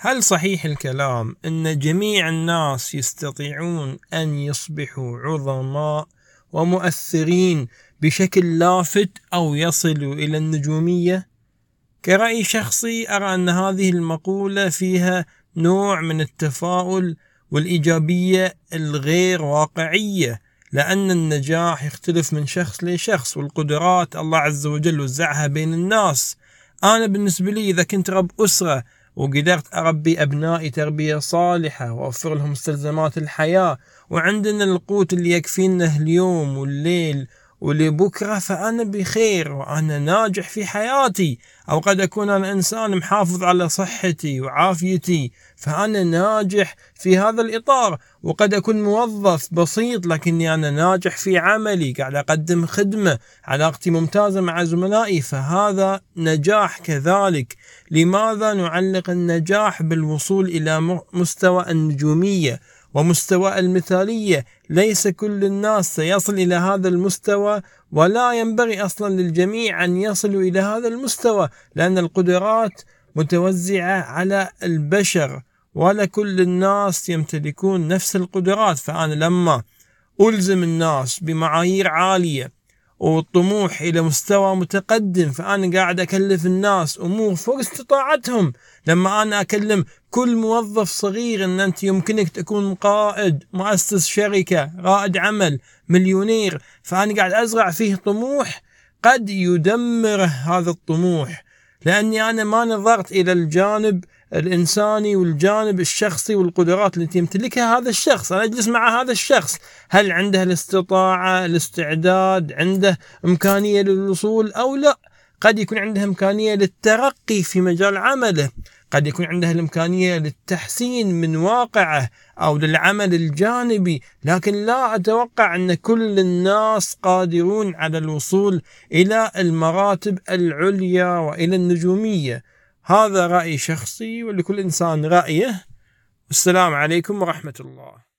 هل صحيح الكلام أن جميع الناس يستطيعون أن يصبحوا عظماء ومؤثرين بشكل لافت أو يصلوا إلى النجومية؟ كرأي شخصي أرى أن هذه المقولة فيها نوع من التفاؤل والإيجابية الغير واقعية لأن النجاح يختلف من شخص لشخص والقدرات الله عز وجل وزعها بين الناس أنا بالنسبة لي إذا كنت رب أسرة وقدرت أربي أبنائي تربية صالحة وأوفر لهم مستلزمات الحياة. وعندنا القوت اللي يكفينا اليوم والليل ولبكرة فأنا بخير وأنا ناجح في حياتي أو قد أكون أنا إنسان محافظ على صحتي وعافيتي فأنا ناجح في هذا الإطار وقد أكون موظف بسيط لكني أنا ناجح في عملي قاعد أقدم خدمة علاقتي ممتازة مع زملائي فهذا نجاح كذلك. لماذا نعلق النجاح بالوصول إلى مستوى النجومية؟ ومستوى المثالية ليس كل الناس سيصل إلى هذا المستوى ولا ينبغي أصلا للجميع أن يصلوا إلى هذا المستوى لأن القدرات متوزعة على البشر ولا كل الناس يمتلكون نفس القدرات. فأنا لما ألزم الناس بمعايير عالية والطموح إلى مستوى متقدم فأنا قاعد أكلف الناس أمور فوق استطاعتهم. لما أنا أكلم كل موظف صغير أن أنت يمكنك تكون قائد مؤسس شركة رائد عمل مليونير فأنا قاعد أزرع فيه طموح قد يدمر هذا الطموح. لأني أنا ما نظرت إلى الجانب الإنساني والجانب الشخصي والقدرات التي يمتلكها هذا الشخص. أنا أجلس مع هذا الشخص. هل عنده الاستطاعة الاستعداد عنده إمكانية للوصول أو لا؟ قد يكون عنده إمكانية للترقي في مجال عمله. قد يكون عنده الإمكانية للتحسين من واقعه أو للعمل الجانبي لكن لا أتوقع أن كل الناس قادرون على الوصول إلى المراتب العليا وإلى النجومية. هذا رأي شخصي ولكل إنسان رأيه. السلام عليكم ورحمة الله.